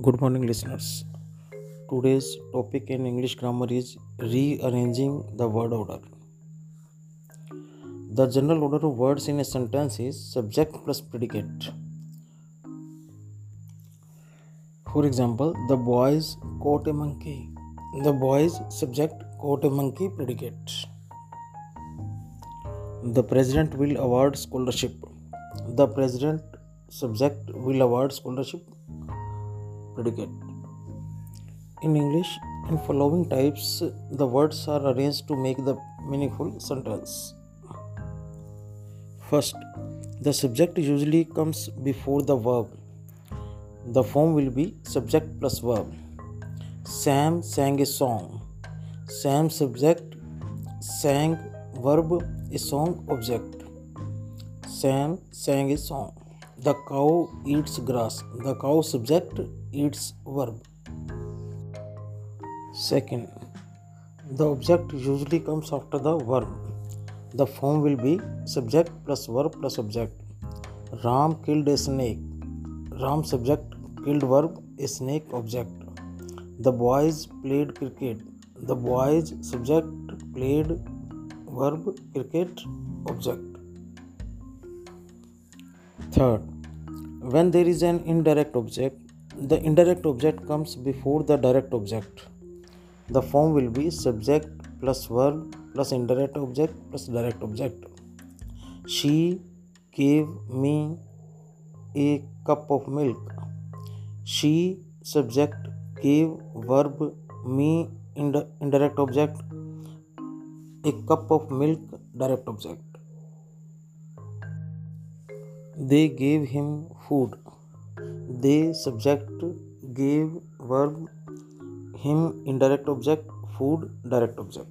Good morning, listeners. Today's topic in English grammar is rearranging the word order. The general order of words in a sentence is subject plus predicate. For example, the boys caught a monkey. The boys subject caught a monkey predicate. The president will award scholarship. The president subject will award scholarship predicate. In English, in following types, the words are arranged to make the meaningful sentence. First, the subject usually comes before the verb. The form will be subject plus verb. Sam sang a song. Sam subject sang verb a song object. Sam sang a song. The cow eats grass. The cow subject eats verb. Second, the object usually comes after the verb. The form will be subject plus verb plus object. Ram killed a snake. Ram subject killed verb a snake object. The boys played cricket. The boys subject played verb cricket object. Third, when there is an indirect object, the indirect object comes before the direct object. The form will be subject plus verb plus indirect object plus direct object. She gave me a cup of milk. She subject gave verb me ind- indirect object a cup of milk direct object. They gave him food. They subject gave verb him indirect object food direct object.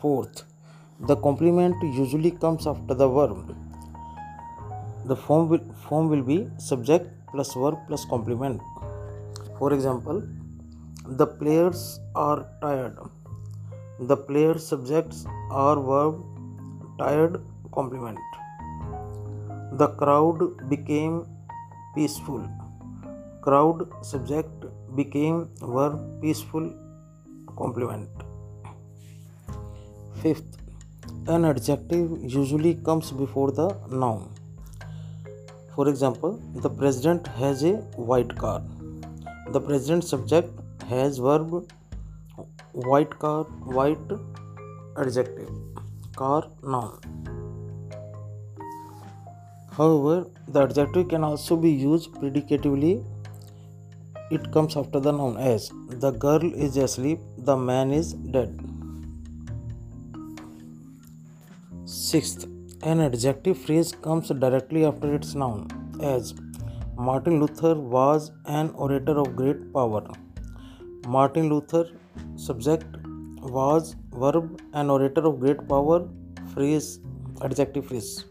Fourth, the complement usually comes after the verb. The form will, form will be subject plus verb plus complement. For example, the players are tired. The players subjects are verb tired complement. The crowd became peaceful. Crowd subject became verb peaceful complement. Fifth, an adjective usually comes before the noun. For example, the president has a white car. The president subject has verb white car, white adjective, car noun. However, the adjective can also be used predicatively. It comes after the noun as the girl is asleep, the man is dead. Sixth, an adjective phrase comes directly after its noun, as Martin Luther was an orator of great power. Martin Luther, subject, was, verb, an orator of great power, phrase, adjective phrase.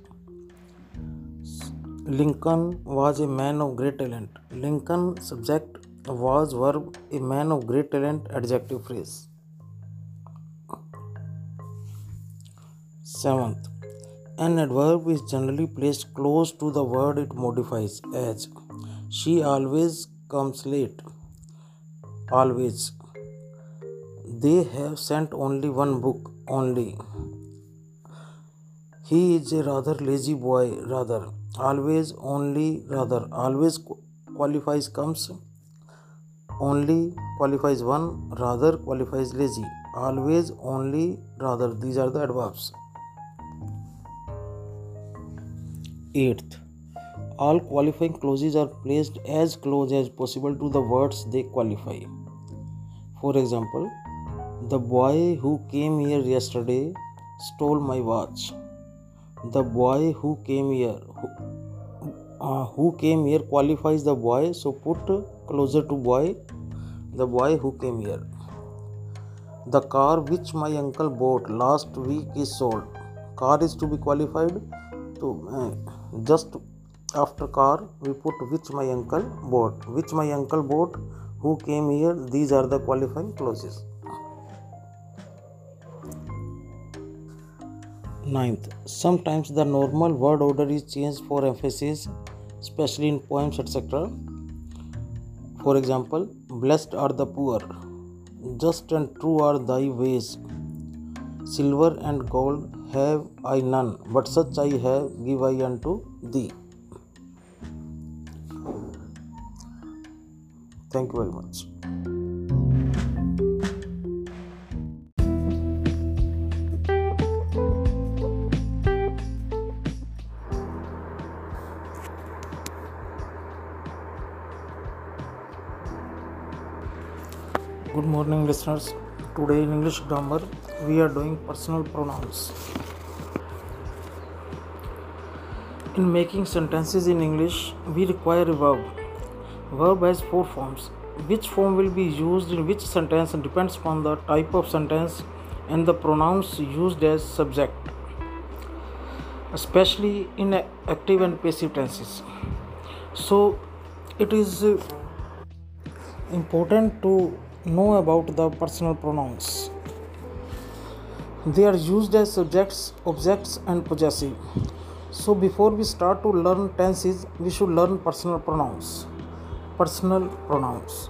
Lincoln was a man of great talent. Lincoln, subject, was, verb, a man of great talent, adjective phrase. Seventh, an adverb is generally placed close to the word it modifies, as she always comes late. Always. They have sent only one book, only. He is a rather lazy boy, rather. Always, only, rather. Always qualifies comes. Only qualifies one, rather qualifies lazy. Always, only, rather. These are the adverbs. Eighth, all qualifying clauses are placed as close as possible to the words they qualify. For example, the boy who came here yesterday stole my watch. The boy who came here, uh, who came here qualifies the boy, so put closer to boy, the boy who came here. The car which my uncle bought last week is sold. Car is to be qualified to uh, just after car we put which my uncle bought which my uncle bought who came here these are the qualifying clauses ninth sometimes the normal word order is changed for emphasis especially in poems, etc. For example, blessed are the poor, just and true are thy ways. Silver and gold have I none, but such I have give I unto thee. Thank you very much. Morning, listeners. Today in English grammar, we are doing personal pronouns. In making sentences in English, we require a verb. Verb has four forms. Which form will be used in which sentence depends upon the type of sentence and the pronouns used as subject, especially in active and passive tenses. So, it is important to know about the personal pronouns. They are used as subjects, objects, and possessive. So, before we start to learn tenses, we should learn personal pronouns. Personal pronouns.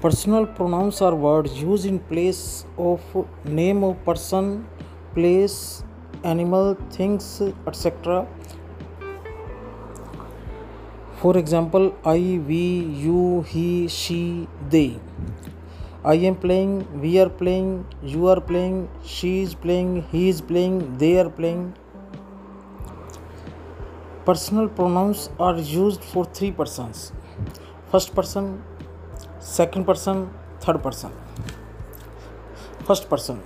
Personal pronouns are words used in place of name of person, place, animal, things, etc. For example, I, we, you, he, she, they. I am playing, we are playing, you are playing, she is playing, he is playing, they are playing. Personal pronouns are used for three persons first person, second person, third person. First person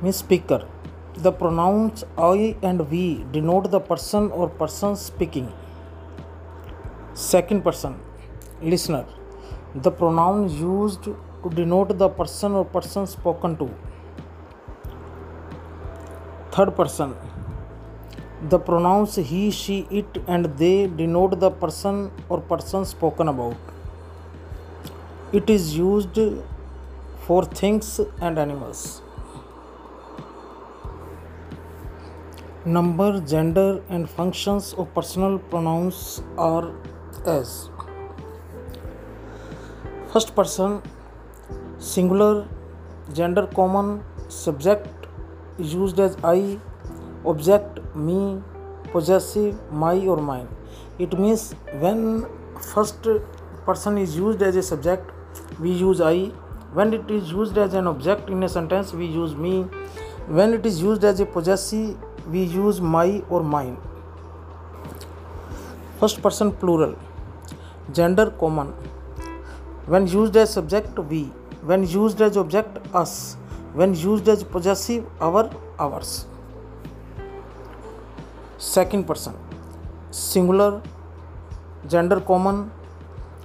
means speaker. The pronouns I and we denote the person or persons speaking. Second person listener. The pronoun used to denote the person or person spoken to. Third person the pronouns he, she, it, and they denote the person or persons spoken about. It is used for things and animals. Number, gender, and functions of personal pronouns are as first person, singular, gender common, subject use as I, object me possessive my और mine. It means when first person is use as a subject, we use I. When it is use as an object in a sentence, we use me. When it is use as a possessive use my और mine. First person plural, gender common. When used as subject, we. When used as object, us. When used as possessive, our, ours. Second person. Singular. Gender common.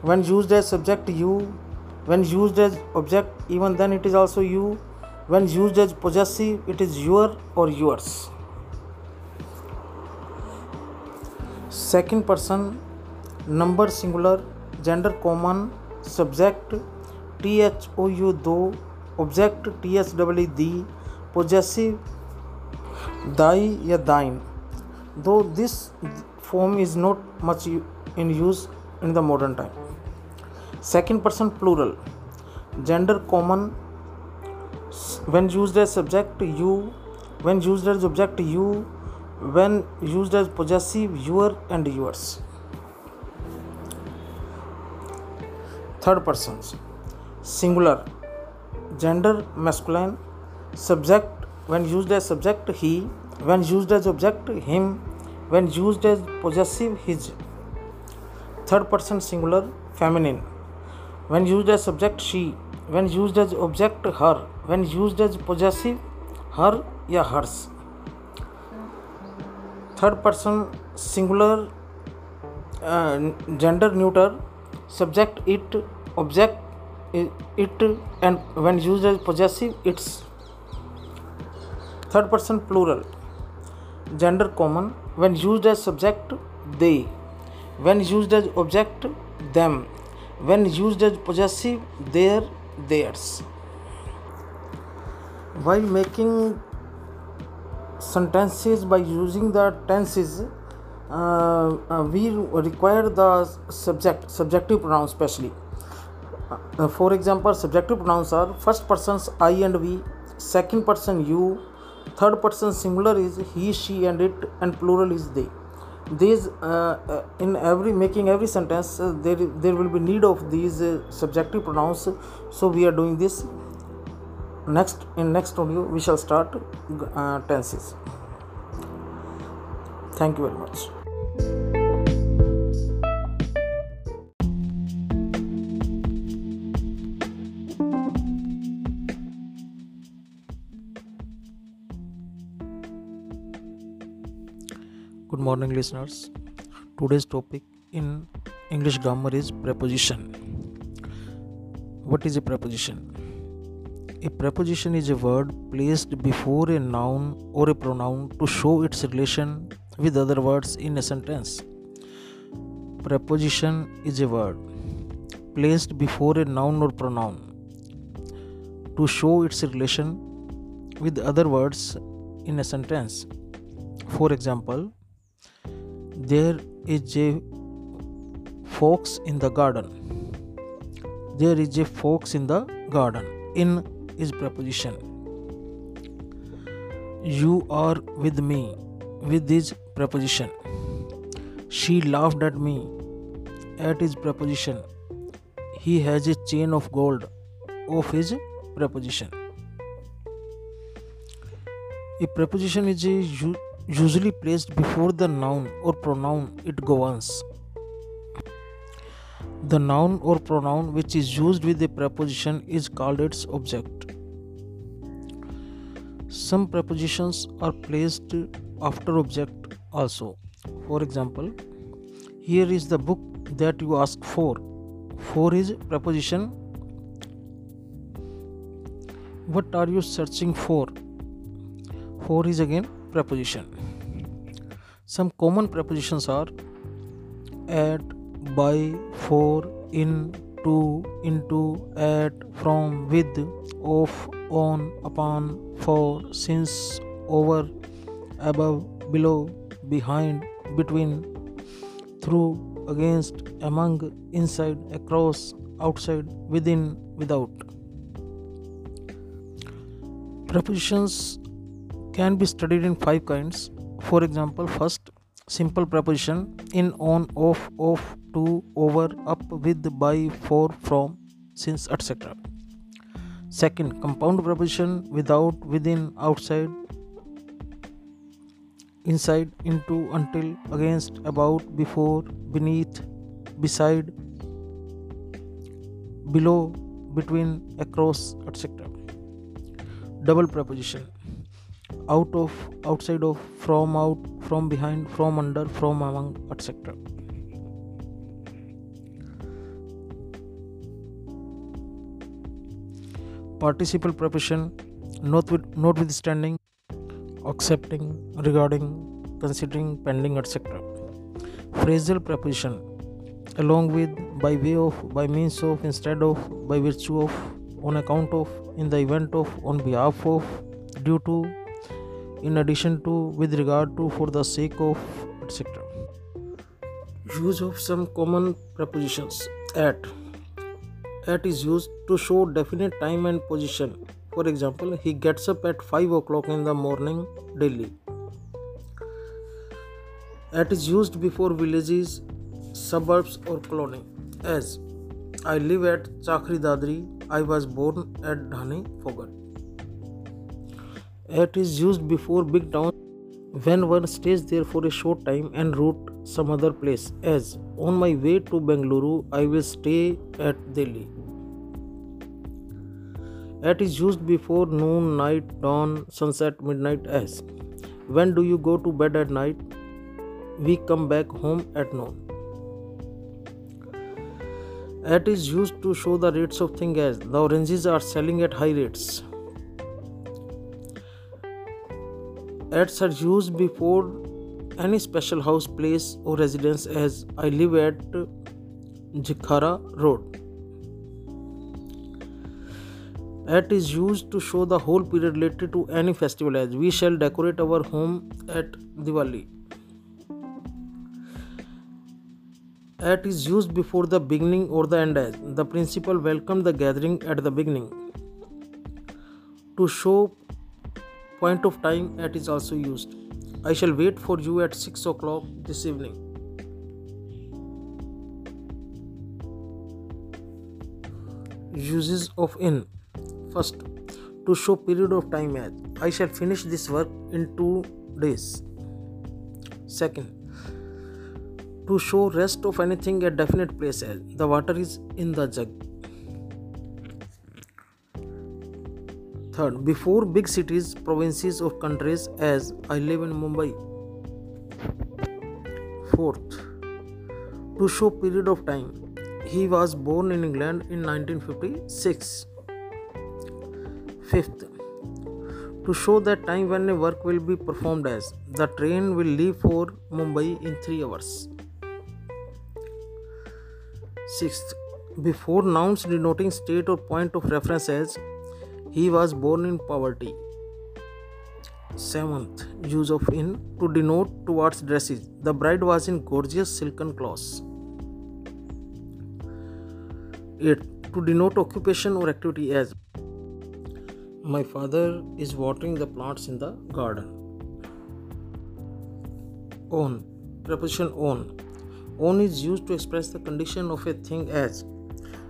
When used as subject you. When used as object even then it is also you. When used as possessive it is your or yours. Second person. Number singular. Gender common subject T H O U thou object T H W thee possessive thy या thine though this form is not much in use in the modern time second person plural gender common when use as subject you when use as object you when use as possessive your and yours third person singular gender masculine subject when use as subject he when use as object him when use as possessive his third person singular feminine when use as subject she when use as object her when use as possessive her या hers third person singular gender neuter subject it object it and when used as possessive its third person plural gender common when used as subject they when used as object them when used as possessive their theirs while making sentences by using the tenses uh, uh, we require the subject subjective pronouns especially uh, for example subjective pronouns are first persons i and we second person you third person singular is he she and it and plural is they. These uh, uh, in every making every sentence uh, there there will be need of these uh, subjective pronouns. So we are doing this. Next in next audio we shall start uh, tenses. Thank you very much good morning listeners. Today's topic in english grammar is preposition. What is a preposition? A preposition is a word placed before a noun or a pronoun to show its relation with other words in a sentence. Preposition is a word placed before a noun or pronoun to show its relation with other words in a sentence. For example, there is a fox in the garden. There is a fox in the garden. In is preposition. You are with me with this preposition. She laughed at me at his preposition. He has a chain of gold of his preposition. A preposition is a usually placed before the noun or pronoun it governs. The noun or pronoun which is used with a preposition is called its object. Some prepositions are placed after object also. For example, here is the book that you ask for. For is preposition. What are you searching for? For is again preposition. Some common prepositions are at, by, for, in, to, into, at, from, with, of, on, upon, for, since, over, above, below, behind, between, through, against, among, inside, across, outside, within, without. Prepositions can be studied in five kinds. For example, first, simple preposition in, on, off, off, to, over, up, with, by, for, from, since, etc. Second, compound preposition without, within, outside, inside, into, until, against, about, before, beneath, beside, below, between, across, etc. Double preposition out of, outside of, from out, from behind, from under, from among, etc. participle preposition notwithstanding accepting regarding considering pending etc phrasal preposition along with by way of by means of instead of by virtue of on account of in the event of on behalf of due to in addition to with regard to for the sake of etc use of some common prepositions. At at is used to show definite time and position. For example, he gets up at 5 o'clock in the morning daily. It is used before villages, suburbs, or colony. As I live at Charkhi Dadri, I was born at Dhani Fogat. It is used before big towns when one stays there for a short time and route some other place as on my way to Bengaluru I will stay at Delhi. At is used before noon, night, dawn, sunset, midnight as when do you go to bed at night? We come back home at noon. At is used to show the rates of things as the oranges are selling at high rates. Ads are used before any special house, place, or residence as I live at Jikhara Road. At is used to show the whole period related to any festival as we shall decorate our home at Diwali. At is used before the beginning or the end as the principal welcomed the gathering at the beginning. To show point of time at is also used. I shall wait for you at 6 o'clock this evening. Uses of in first to show period of time as I shall finish this work in 2 days. Second to show rest of anything at definite place as the water is in the jug. Third, before big cities, provinces, or countries, as I live in Mumbai. Fourth, to show period of time, he was born in England in 1956. Fifth, to show that time when a work will be performed as the train will leave for Mumbai in 3 hours. Sixth, before nouns denoting state or point of reference as he was born in poverty. Seventh, use of in to denote towards dresses. The bride was in gorgeous silken clothes. Eighth, to denote occupation or activity as my father is watering the plants in the garden. On preposition on. On is used to express the condition of a thing as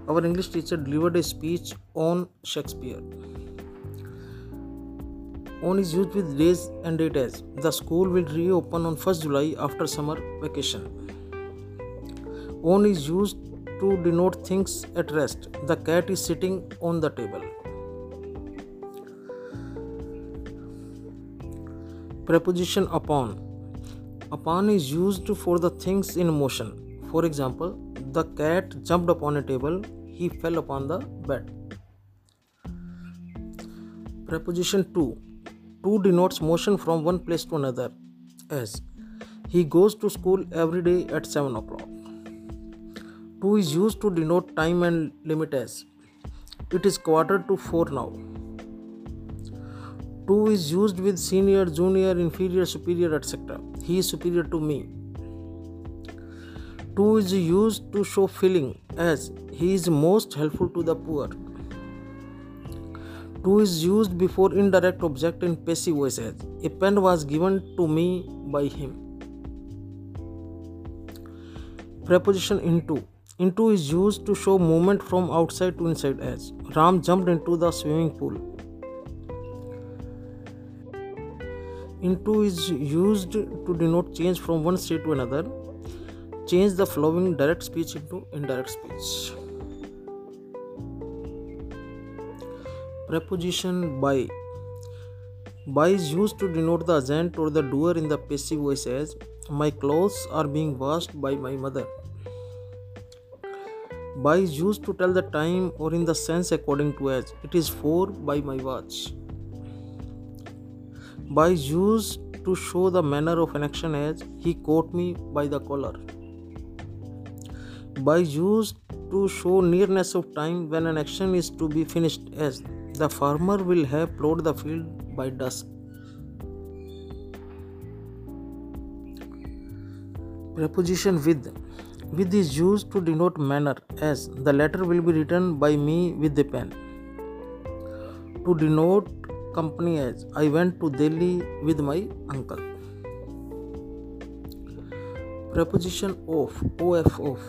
our English teacher delivered a speech on Shakespeare. On is used with days and date as the school will reopen on 1st July after summer vacation. On is used to denote things at rest. The cat is sitting on the table. Preposition upon. Upon is used for the things in motion. For example, the cat jumped upon a table, he fell upon the bed. Preposition to to denotes motion from one place to another as he goes to school every day at 7 o'clock. To is used to denote time and limit as it is quarter to 4 now. To is used with senior, junior, inferior, superior, etc. He is superior to me. To is used to show feeling as he is most helpful to the poor. To is used before indirect object in passive voice as a pen was given to me by him. Preposition into. Into is used to show movement from outside to inside as Ram jumped into the swimming pool. Into is used to denote change from one state to another. Change the following direct speech into indirect speech. Preposition by. By is used to denote the agent or the doer in the passive voice as My clothes are being washed by my mother. By is used to tell the time or in the sense according to as It is 4 by my watch. By is used to show the manner of an action as He caught me by the collar. By is used to show nearness of time when an action is to be finished as the farmer will have plowed the field by dusk. Preposition with. With is used to denote manner, as the letter will be written by me with the pen. To denote company, as I went to Delhi with my uncle. Preposition of, of, of.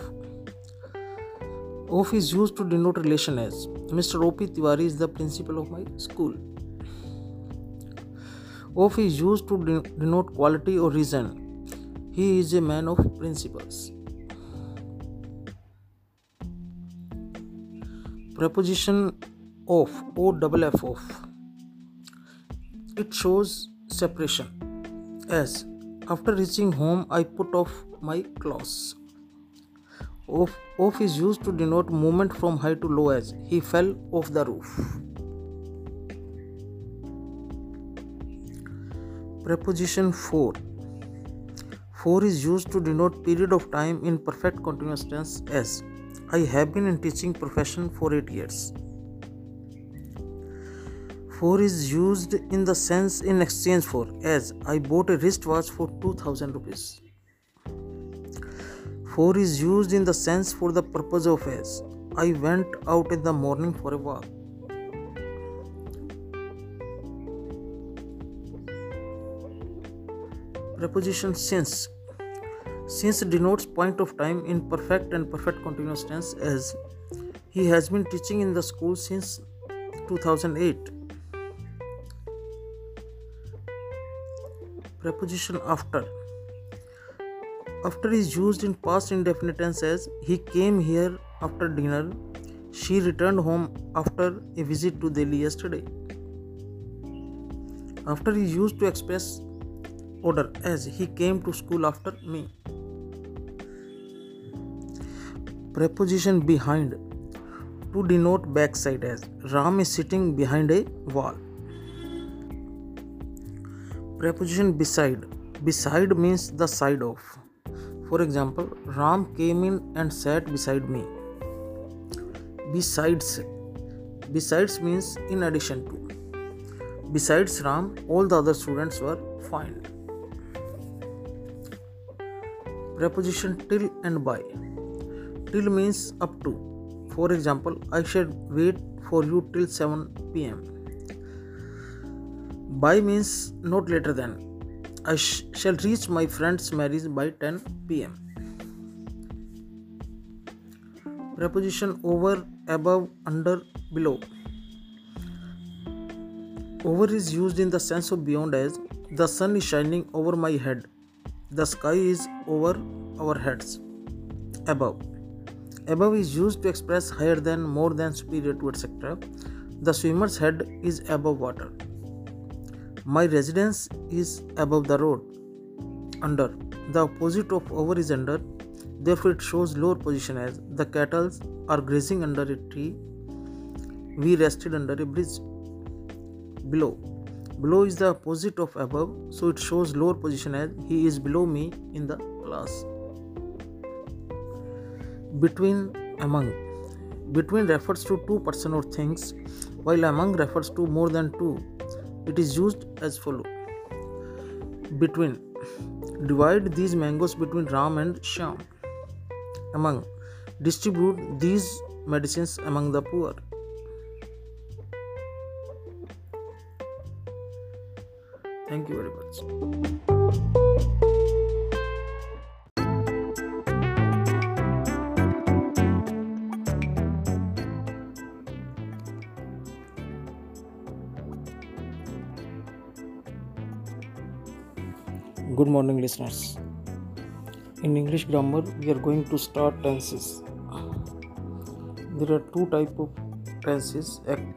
Of is used to denote relation as Mr. O.P. Tiwari is the principal of my school. Of is used to denote quality or reason. He is a man of principles. Preposition of O double F of. It shows separation. As after reaching home, I put off my clothes. Off, off is used to denote movement from high to low as he fell off the roof. Preposition for. For is used to denote period of time in perfect continuous tense as I have been in teaching profession for 8 years. For is used in the sense in exchange for as I bought a wristwatch for 2000 rupees. For is used in the sense for the purpose of as. I went out in the morning for a walk. Preposition since. Since denotes point of time in perfect and perfect continuous tense as he has been teaching in the school since 2008. Preposition after. After is used in past indefinite tense as he came here after dinner. She returned home after a visit to Delhi yesterday. After is used to express order as he came to school after me. Preposition behind to denote backside as Ram is sitting behind a wall. Preposition beside beside means the side of. For example, Ram came in and sat beside me. Besides besides means in addition to. Besides Ram, all the other students were fine. Preposition till and by. Till means up to. For example, I shall wait for you till 7 pm. By means not later than. I sh- shall reach my friend's marriage by 10 pm. Preposition over, above, under, below. Over is used in the sense of beyond as the sun is shining over my head. The sky is over our heads. Above. Above is used to express higher than, more than, superior to, etc. The swimmer's head is above water. My residence is above the road. Under. The opposite of over is under. Therefore, it shows lower position as the cattle are grazing under a tree. We rested under a bridge. Below. Below is the opposite of above, so it shows lower position as he is below me in the class between among between refers to two person or things while among refers to more than two it is used as follow. Between divide these mangoes between ram and sham among distribute these medicines among the poor. Thank you very much Good morning, listeners. In English grammar, we are going to start tenses. There are two type of tenses: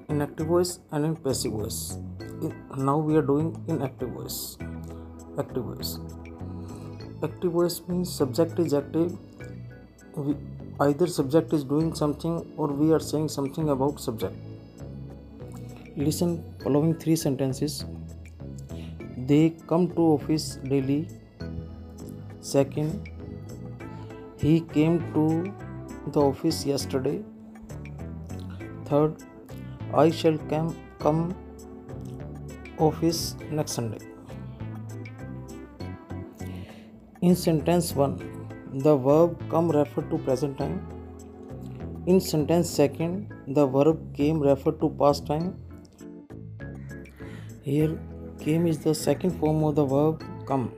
in active voice and in passive voice. now we are doing in active voice. Active voice. Active voice means subject is active. We, either subject is doing something or we are saying something about subject. Listen following three sentences they come to office daily. Second he came to the office yesterday. Third i shall come come office next sunday. In sentence 1 the verb come refer to present time. In sentence second the verb came refer to past time. Here came is the second form of the verb come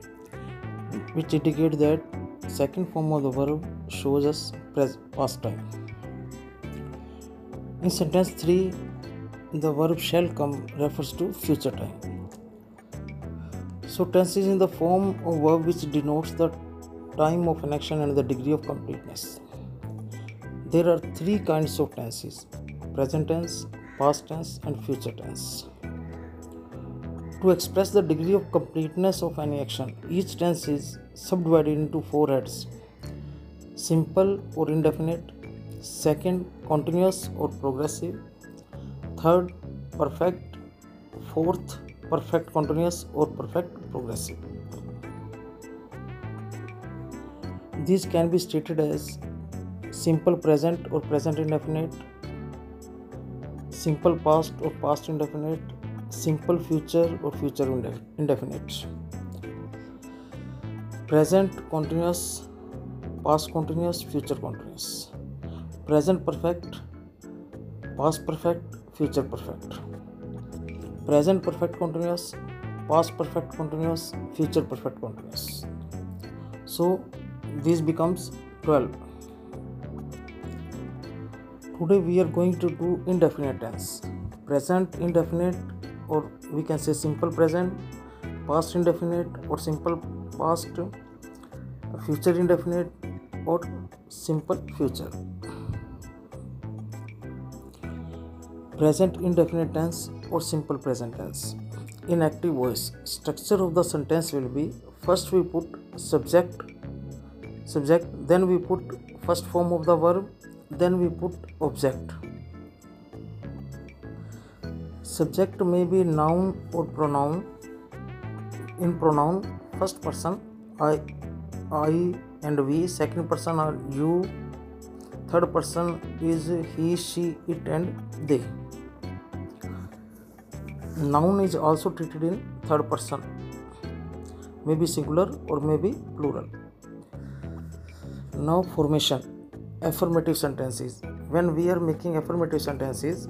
which indicates that second form of the verb shows us past time. In sentence 3 the verb shall come refers to future time. So tense is in the form of verb which denotes the time of an action and the degree of completeness. There are three kinds of tenses present tense past tense and future tense to express the degree of completeness of any action, each tense is subdivided into four heads. Simple or indefinite, second, continuous or progressive, third, perfect, fourth, perfect continuous or perfect progressive. These can be stated as simple present or present indefinite, simple past or past indefinite, simple future or future indefinite. Present continuous past continuous future continuous. Present perfect past perfect future perfect. Present perfect continuous past perfect continuous future perfect continuous. So this becomes 12 today we are going to do indefinite tense. Present indefinite or we can say simple present past indefinite or simple past future indefinite or simple future. Present indefinite tense or simple present tense. In active voice. Structure of the sentence will be first we put subject subject then we put first form of the verb then we put object subject में भी noun और pronoun in pronoun first person I I and we second person are you third person is he she it and they noun is also treated in third person may be singular और may be plural now formation affirmative sentences when we are making affirmative sentences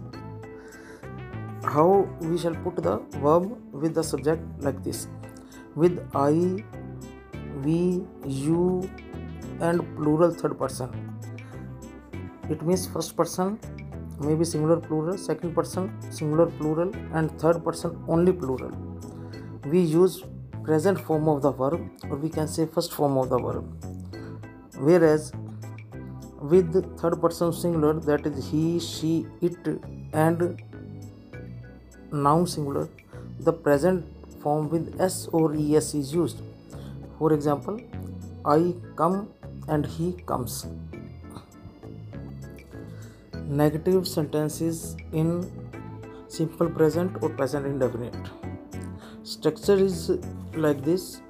how we shall put the verb with the subject like this with I we, you, and plural third person. It means first person maybe singular plural, second person singular plural, and third person only plural. We use present form of the verb, or we can say first form of the verb. Whereas with third person singular, that is he, she, it, and noun singular, the present form with s or es is used for example, I come and he comes. Negative sentences in simple present or present indefinite. Structure is like this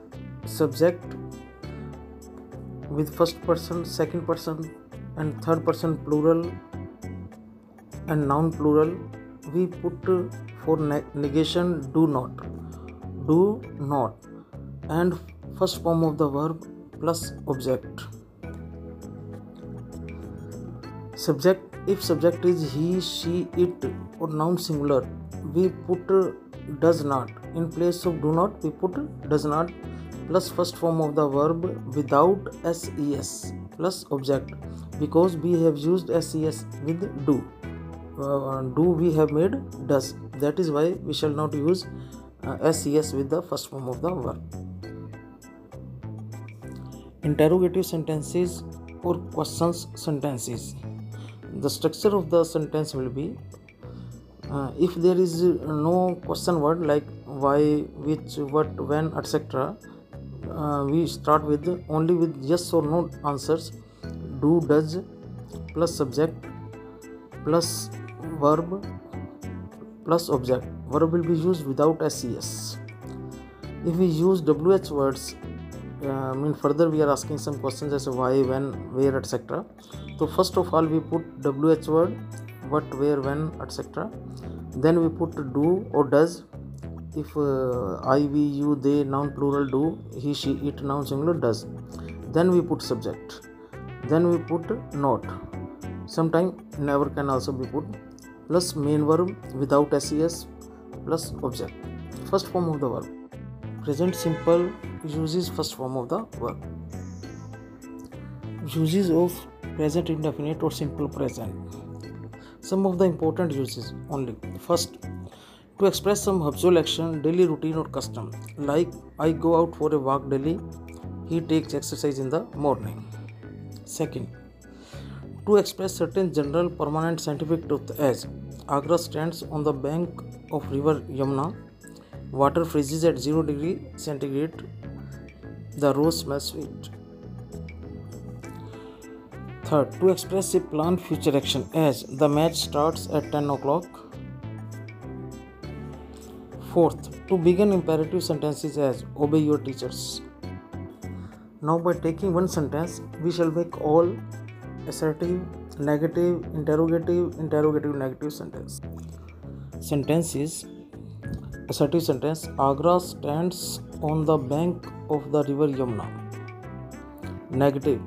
subject with first person, second person, and third person plural and noun plural. We put for negation do not, do not, and first form of the verb plus object. Subject if subject is he she it or noun singular we put does not. In place of do not we put does not. Plus first form of the verb without ses plus object. Because we have used ses with do uh, do we have made does that is why we shall not use uh, ses with the first form of the verb. Interrogative sentences or questions sentences. The structure of the sentence will be uh, if there is no question word like why which what when etc uh, we start with only with yes or no answers. Do does plus subject plus verb plus object. Verb will be used without ses if we use wh words uh, mean further we are asking some questions as why when where etc so first of all we put wh word what where when etc then we put do or does. If uh, i we you they noun plural do he she it noun singular does. Then we put subject. Then we put not. Sometime never can also be put plus main verb without ses plus object first form of the verb present simple uses first form of the verb uses of present indefinite or simple present some of the important uses only first to express some habitual action daily routine or custom like i go out for a walk daily he takes exercise in the morning second to express certain general permanent scientific truth as agra stands on the bank of river yamuna water freezes at 0 degree centigrade the rose smells sweet. Third, to express a planned future action as the match starts at 10 o'clock. Fourth, to begin imperative sentences as obey your teachers. Now, by taking one sentence, we shall make all assertive, negative, interrogative, interrogative, negative sentence. Sentences assertive sentence Agra stands on the bank of the river Yamuna. Negative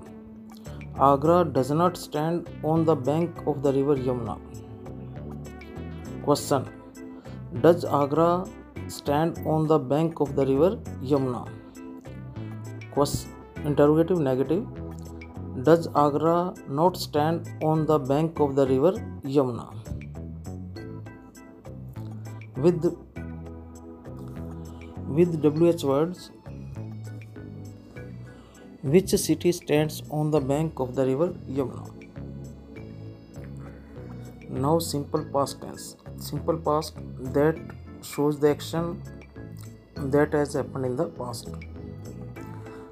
Agra does not stand on the bank of the river Yamuna. Question Does Agra stand on the bank of the river Yamuna? Question Interrogative negative. Does Agra not stand on the bank of the river Yamuna? With with WH words which city stands on the bank of the river Yamuna? Now simple past tense. Simple past that shows the action that has happened in the past.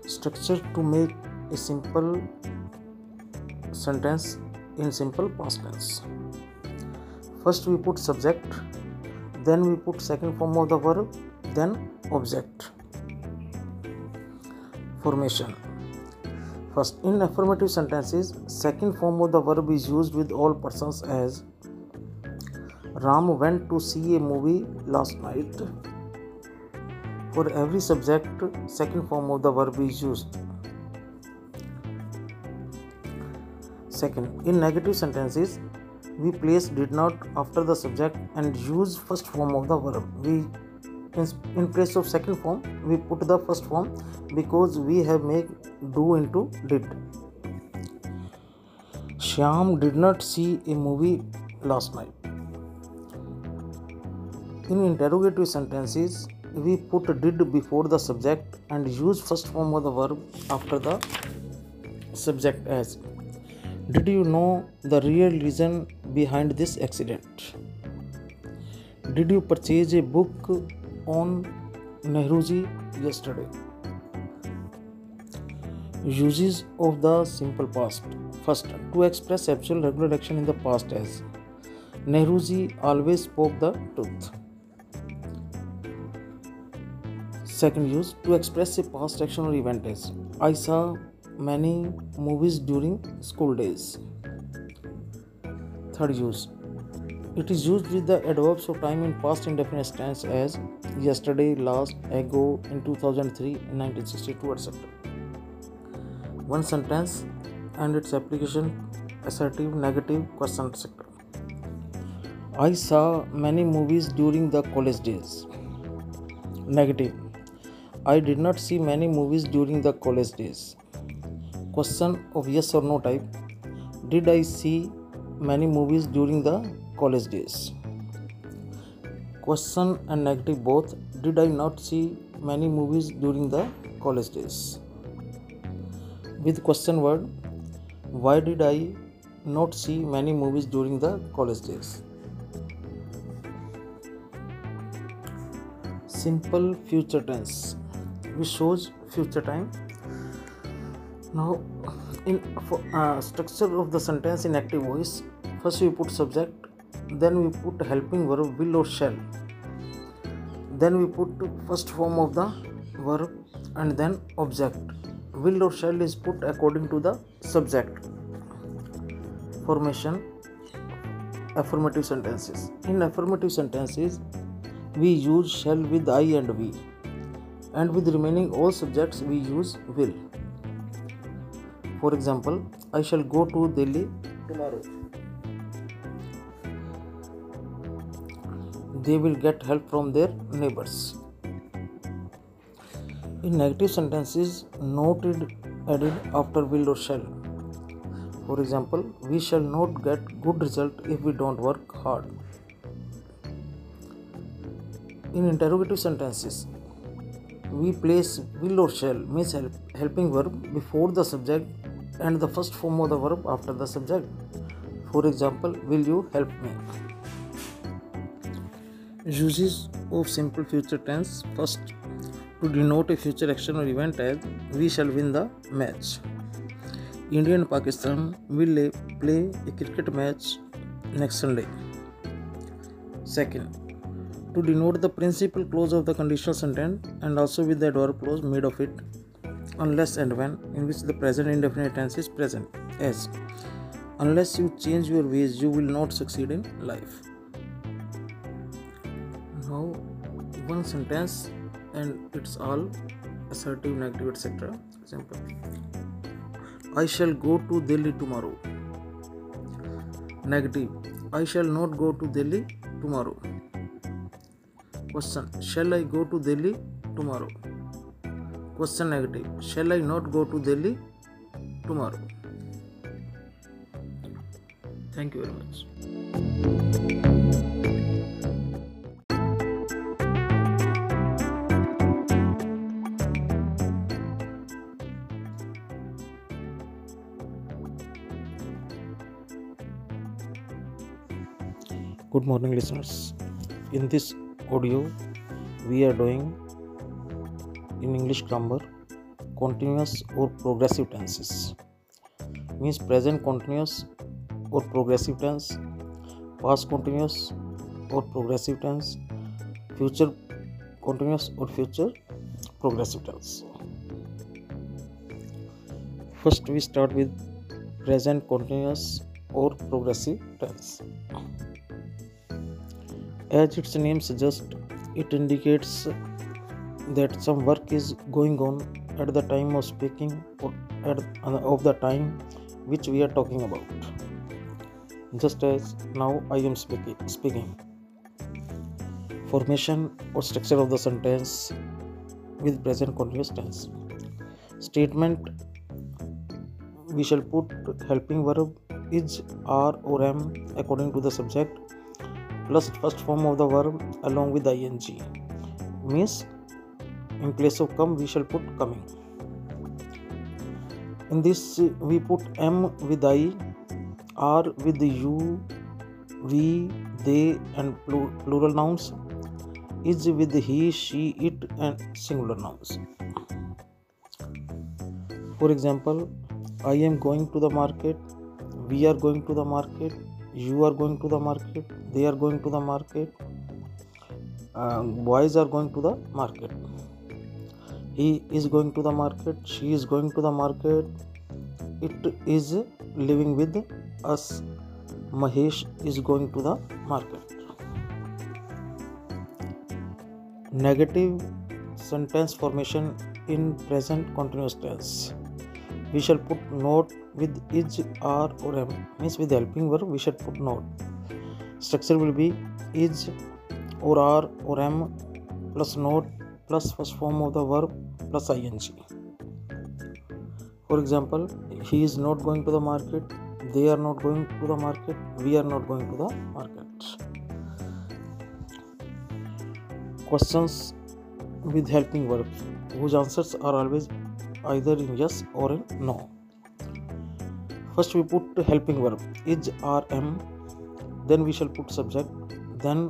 Structure to make a simple sentence in simple past tense. First we put subject, then we put second form of the verb, then object. Formation First, in affirmative sentences, second form of the verb is used with all persons as Ram went to see a movie last night. For every subject, second form of the verb is used. Second, in negative sentences, we place did not after the subject and use first form of the verb. We in, place of second form we put the first form because we have made do into did. Shyam did not see a movie last night. In interrogative sentences, we put did before the subject and use first form of the verb after the subject as Did you know the real reason behind this accident? Did you purchase a book on Nehruji yesterday? Uses of the simple past. First, to express actual regular action in the past as Nehruji always spoke the truth. Second use to express a past action or event as I saw many movies during school days. Third use. It is used with the adverbs of time in past indefinite tense as yesterday, last, ago, in 2003, in 1962, etc one sentence and its application assertive negative question etc i saw many movies during the college days. Negative. I did not see many movies during the college days question of yes or no type. Did i see many movies during the college days? Question and negative both. Did i not see many movies during the college days? With question word why did i not see many movies during the college days? Simple future tense. Which shows future time now in uh, structure of the sentence in active voice first we put subject then we put helping verb will or shall. Then we put first form of the verb and then object. Will or shall is put according to the subject. Formation affirmative sentences. In affirmative sentences we use shall with i and we. And with remaining all subjects we use will for example i shall go to delhi tomorrow they will get help from their neighbors in negative sentences, noted added after will or shall. For example, we shall not get good result if we don't work hard. In interrogative sentences, we place will or shall means help, helping verb before the subject and the first form of the verb after the subject. For example, will you help me? Uses of simple future tense first to denote a future action or event as we shall win the match. India and Pakistan will play a cricket match next Sunday. Second, to denote the principal clause of the conditional sentence and also with the adverb clause made of it unless and when in which the present indefinite tense is present as unless you change your ways you will not succeed in life now one sentence and it's all assertive negative etc simple I shall go to Delhi tomorrow. Negative. I shall not go to Delhi tomorrow. Question. Shall I go to Delhi tomorrow? Question negative. Shall I not go to Delhi tomorrow? Thank you very much. Good morning, listeners. In this audio, we are doing in English grammar continuous or progressive tenses. Means present continuous or progressive tense, past continuous or progressive tense, future continuous or future progressive tense. First, we start with present continuous or progressive tense. As its name suggests, it indicates that some work is going on at the time of speaking or at uh, of the time which we are talking about. Just as now I am speaking. speaking. Formation or structure of the sentence with present continuous tense. Statement we shall put helping verb is are or am according to the subject plus first form of the verb along with ing means in place of come we shall put coming. In this we put m with i r with you we they and plural nouns is with he she it and singular nouns. For example i am going to the market we are going to the market you are going to the market they are going to the market uh, boys are going to the market he is going to the market she is going to the market. It is living with us. Mahesh is going to the market. Negative sentence formation in present continuous tense. We shall put not with is are or am. Means with helping verb we shall put not structure will be is or are or am plus not plus first form of the verb plus ing for example he is not going to the market they are not going to the market we are not going to the market questions with helping verbs whose answers are always either in yes or in no. First we put helping verb is or am, then we shall put subject, then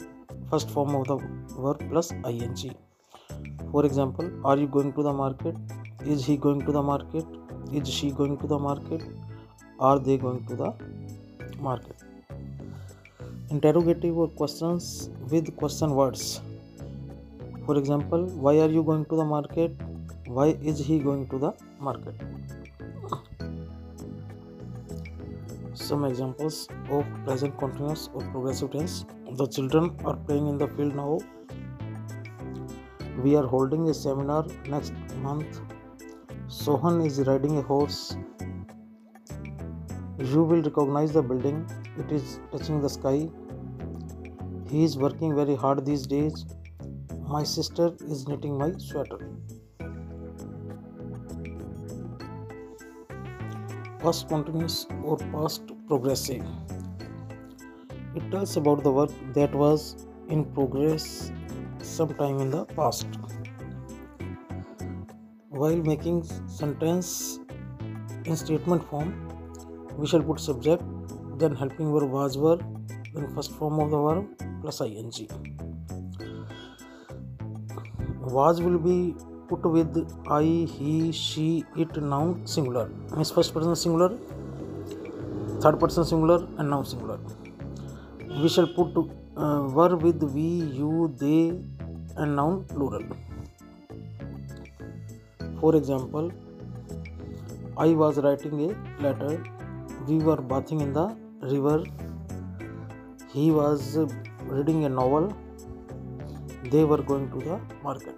first form of the verb plus ing. For example, are you going to the market? Is he going to the market? Is she going to the market? Are they going to the market? Interrogative or questions with question words. For example, why are you going to the market? why is he going to the market some examples of present continuous or progressive tense the children are playing in the field now we are holding a seminar next month. Sohan is riding a horse. You will recognize the building. It is touching the sky. He is working very hard these days. My sister is knitting my sweater. Past continuous or past progressive. It tells about the work that was in progress sometime in the past. While making sentence in statement form, we shall put subject, then helping verb was verb, then first form of the verb plus ing. Was will be put with I, he, she, it, noun singular. Means first person singular, third person singular, and noun singular. We shall put uh, verb with we, you, they, and noun plural. For example, I was writing a letter. We were bathing in the river. He was reading a novel. They were going to the market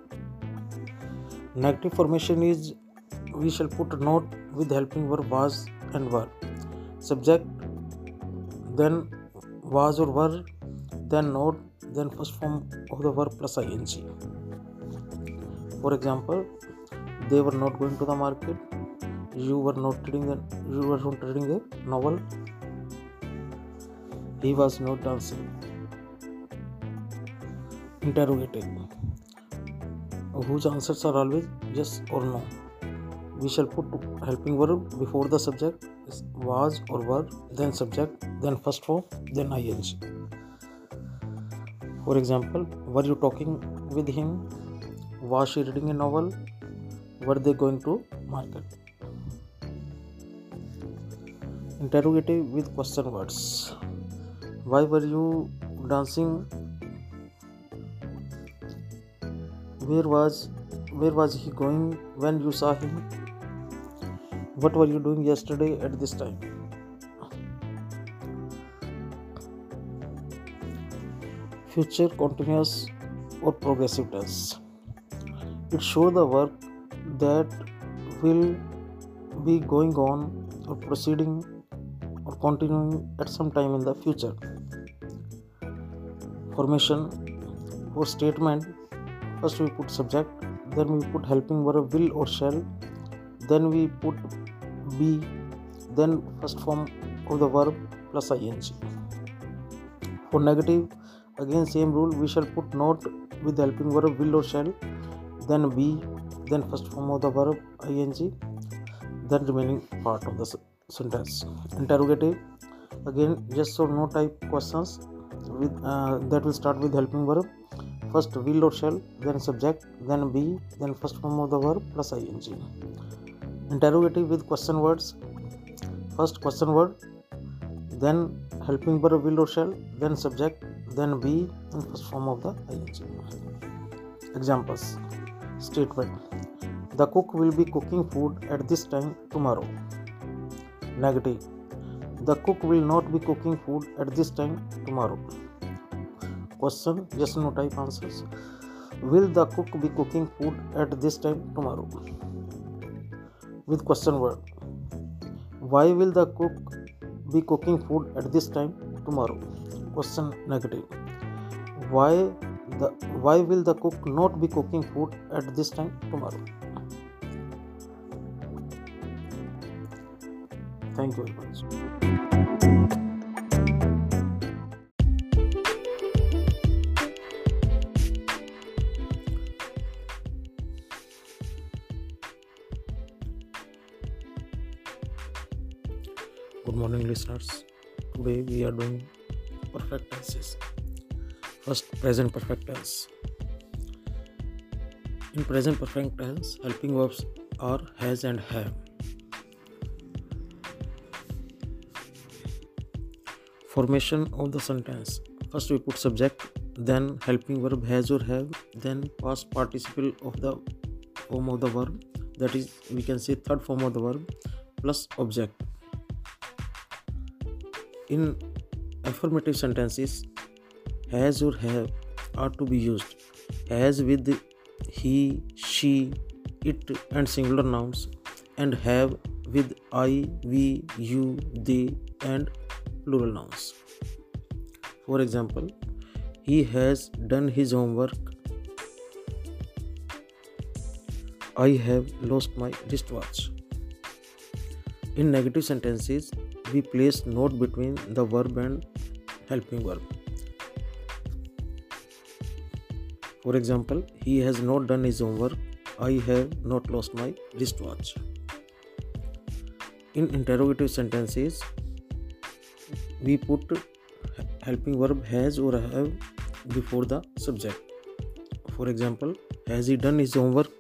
negative formation is we shall put not with helping verb was and were. Subject, then was or were, then not, then first form of the verb plus ing. For example, they were not going to the market. You were not reading the you were not reading a novel. He was not dancing. Interrogative. Whose answers are always yes or no. We shall put helping verb before the subject was or were, then subject, then first form, then ing. For example, were you talking with him? Was she reading a novel? Were they going to market? Interrogative with question words. Why were you dancing? Where was where was he going when you saw him? What were you doing yesterday at this time? Future continuous or progressive tense. It shows the work that will be going on or proceeding or continuing at some time in the future. Formation for statement first we put subject, then we put helping verb will or shall, then we put be, then first form of the verb plus ing. For negative, again same rule we shall put not with helping verb will or shall, then be, then first form of the verb ing, then remaining part of the sentence. Interrogative, again yes or no type questions with uh, that will start with helping verb. First will or shall, then subject, then be, then first form of the verb plus ing. Interrogative with question words. First question word, then helping verb will or shall, then subject, then be, in first form of the ing. Examples. Statement. The cook will be cooking food at this time tomorrow. Negative. The cook will not be cooking food at this time tomorrow. Question yes no type answers. Will the cook be cooking food at this time tomorrow? With question word. Why will the cook be cooking food at this time tomorrow? Question negative. Why the why will the cook not be cooking food at this time tomorrow? Thank you very much. Good morning, listeners. Today we are doing perfect tenses. First, present perfect tense. In present perfect tense, helping verbs are has and have. Formation of the sentence. First, we put subject, then helping verb has or have, then past participle of the form of the verb. That is, we can say third form of the verb plus object. In affirmative sentences, has or have are to be used. Has with he, she, it, and singular nouns, and have with I, we, you, they, and plural nouns. For example, he has done his homework. I have lost my wristwatch. In negative sentences, we place note between the verb and helping verb. For example, he has not done his homework. I have not lost my wristwatch. In interrogative sentences, we put helping verb has or have before the subject. For example, has he done his homework?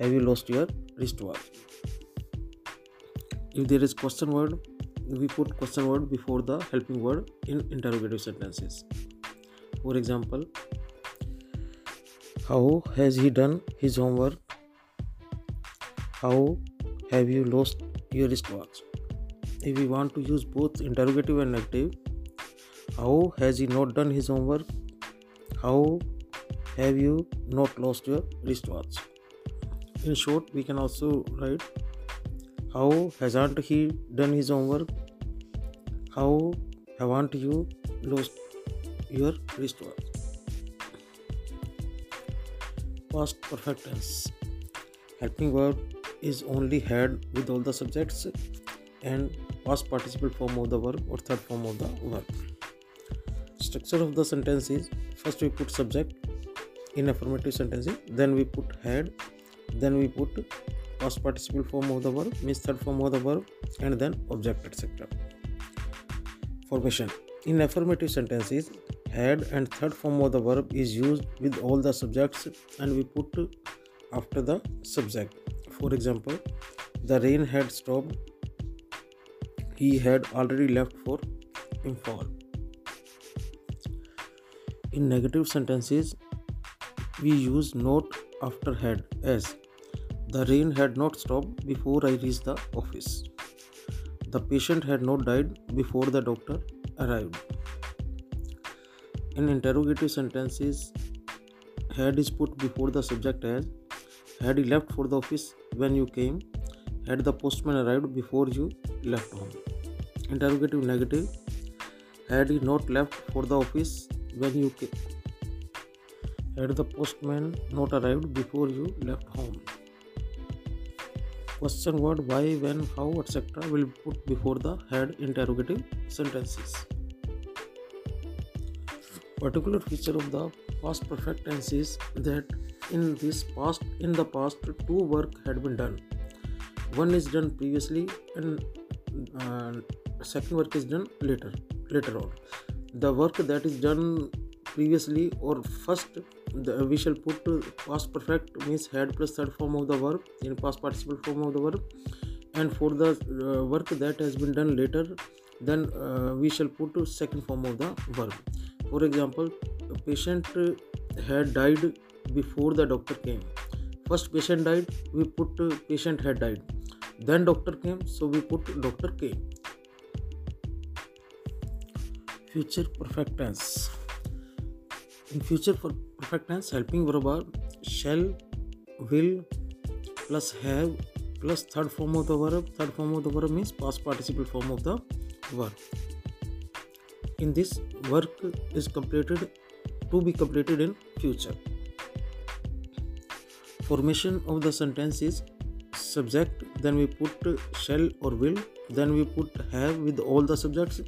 Have you lost your wristwatch? If there is question word, we put question word before the helping word in interrogative sentences. For example, how has he done his homework? How have you lost your wristwatch? If we want to use both interrogative and negative, how has he not done his homework? How have you not lost your wristwatch? In short, we can also write How hasn't he done his homework? How haven't you lost your wristwatch? Past perfect tense. Helping verb is only had with all the subjects and past participle form of the verb or third form of the verb. Structure of the sentence is first we put subject in affirmative sentences, then we put had, then we put past participle form of the verb means third form of the verb and then object etc formation. In affirmative sentences had and third form of the verb is used with all the subjects and we put after the subject. For example the rain had stopped he had already left for Imphal. In negative sentences, we use not after had as the rain had not stopped before I reached the office. The patient had not died before the doctor arrived. In interrogative sentences, had is put before the subject as had he left for the office when you came, had the postman arrived before you left home. Interrogative negative had he not left for the office when you came, had the postman not arrived before you left home question word why when how etc will be put before the had interrogative sentences. Particular feature of the past perfect tense is that in this past in the past two work had been done. One is done previously and uh, second work is done later later on. The work that is done previously or first the, we shall put past perfect means had plus third form of the verb in past participle form of the verb. And for the uh, work that has been done later then uh, we shall put to second form of the verb. For example patient had died before the doctor came. First patient died we put patient had died. Then doctor came so we put doctor came. Future perfect tense. In future for perfect tense helping verb are shall will plus have plus third form of the verb third form of the verb means past participle form of the verb. In this work is completed to be completed in future. Formation of the sentence is subject then we put shall or will then we put have with all the subjects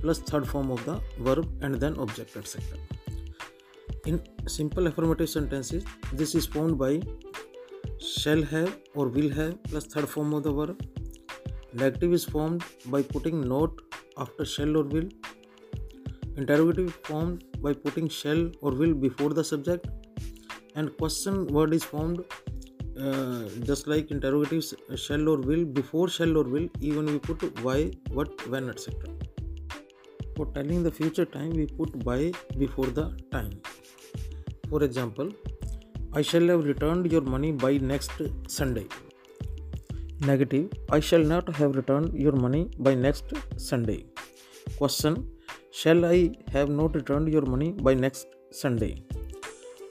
plus third form of the verb and then object etc in simple affirmative sentences, this is formed by shall have or will have plus third form of the verb. Negative is formed by putting not after shall or will. Interrogative formed by putting shall or will before the subject. And question word is formed uh, just like interrogatives shall or will before shall or will even we put why what when etc for telling the future time we put by before the time for example, I shall have returned your money by next Sunday. Negative, I shall not have returned your money by next Sunday. Question, shall I have not returned your money by next Sunday?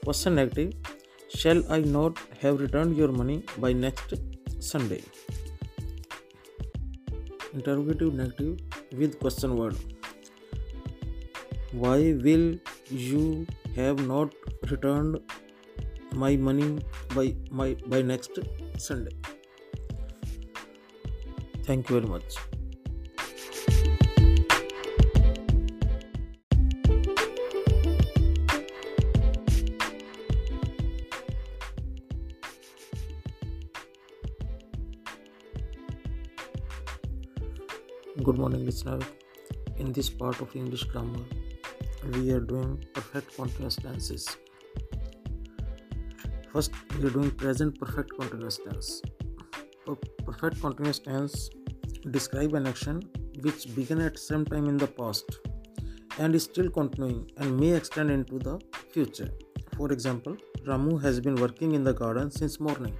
Question negative, shall I not have returned your money by next Sunday? Interrogative negative with question word. Why will you have not returned my money by my by next sunday. Thank you very much. Good morning listener. In this part of english grammar we are doing perfect continuous tenses. First, we are doing present perfect continuous tense. Perfect continuous tense describe an action which began at some time in the past and is still continuing and may extend into the future. For example, Ramu has been working in the garden since morning.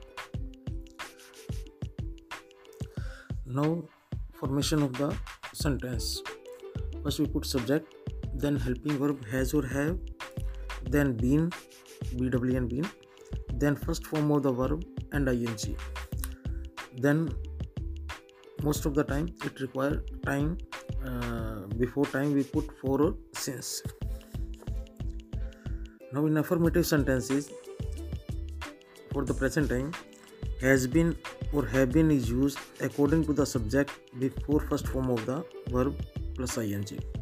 Now, formation of the sentence. First, we put subject then helping verb has or have then been bw and been then first form of the verb and ing. Then most of the time it require time uh, before time we put for or since. Now in affirmative sentences for the present time has been or have been is used according to the subject before first form of the verb plus ing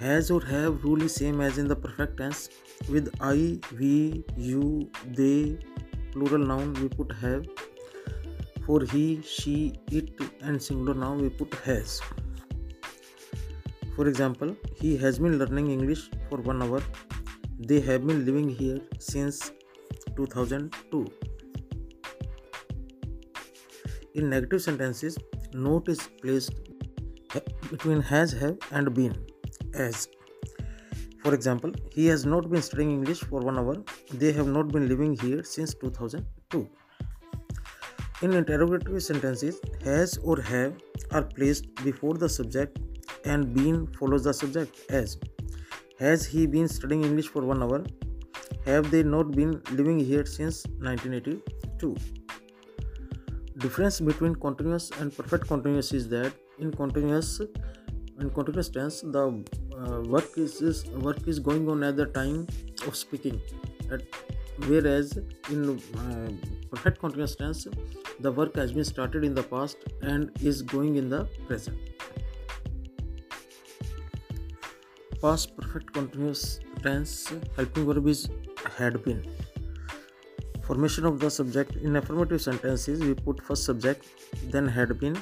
has or have rule is same as in the perfect tense. With i we you they plural noun we put have. For he she it and singular noun we put has. For example he has been learning english for 1 hour. They have been living here since 2002 in negative sentences note is placed between has have and been as for example he has not been studying english for one hour. They have not been living here since 2002 in interrogative sentences has or have are placed before the subject and been follows the subject as has he been studying english for one hour? Have they not been living here since 1982 difference between continuous and perfect continuous is that in continuous in continuous tense the uh, work is, is, work is going on at the time of speaking. At, whereas in uh, perfect continuous tense the work has been started in the past and is going in the present. Past perfect continuous tense helping verb is had been. Formation of the subject. In affirmative sentences we put first subject then had been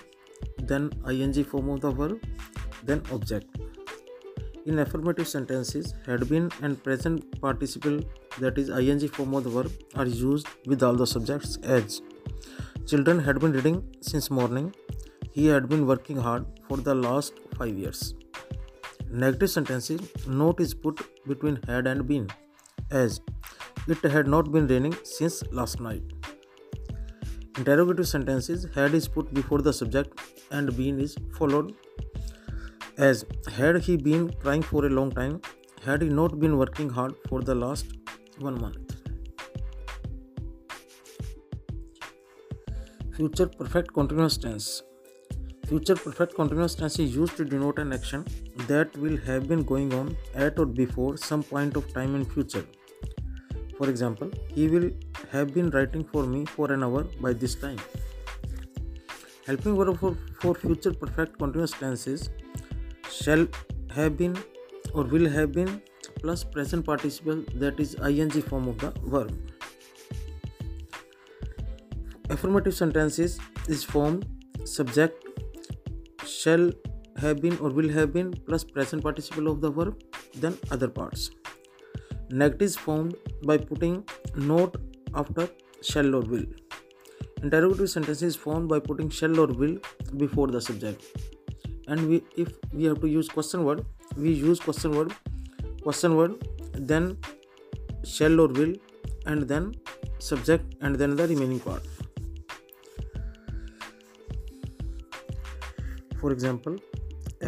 then ing form of the verb then object. In affirmative sentences, had been and present participle that is ing form of the verb are used with all the subjects as. Children had been reading since morning. He had been working hard for the last 5 years. Negative sentences note is put between had and been as. It had not been raining since last night. Interrogative sentences had is put before the subject and been is followed as had he been trying for a long time had he not been working hard for the last one month. Future perfect continuous tense. Future perfect continuous tense is used to denote an action that will have been going on at or before some point of time in future. For example he will have been writing for me for an hour by this time. Helping verb for, for future perfect continuous tenses shall have been or will have been plus present participle that is ing form of the verb. Affirmative sentences is formed subject shall have been or will have been plus present participle of the verb then other parts. Negative is formed by putting not after shall or will. Interrogative sentence is formed by putting shall or will before the subject and we if we have to use question word we use question word question word then shall or will and then subject and then the remaining part. For example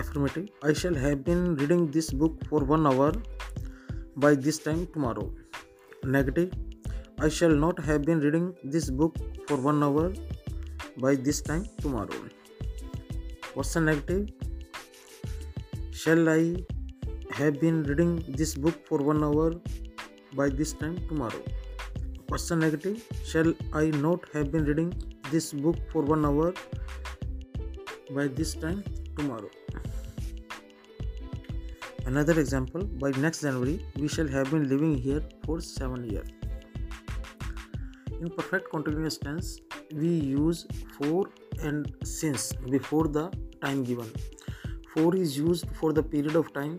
affirmative i shall have been reading this book for 1 hour by this time tomorrow. Negative i shall not have been reading this book for 1 hour by this time tomorrow Question negative Shall I have been reading this book for one hour by this time tomorrow? Question negative Shall I not have been reading this book for one hour by this time tomorrow? Another example by next January we shall have been living here for 7 years. In perfect continuous tense we use for and since before the time given. For is used for the period of time.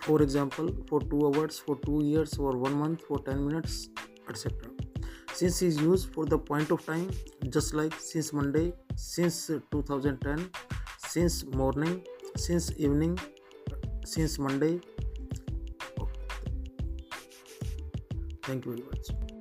For example for 2 hours for 2 years for 1 month for 10 minutes etc since is used for the point of time just like since monday since 2010 since morning since evening since monday. Thank you very much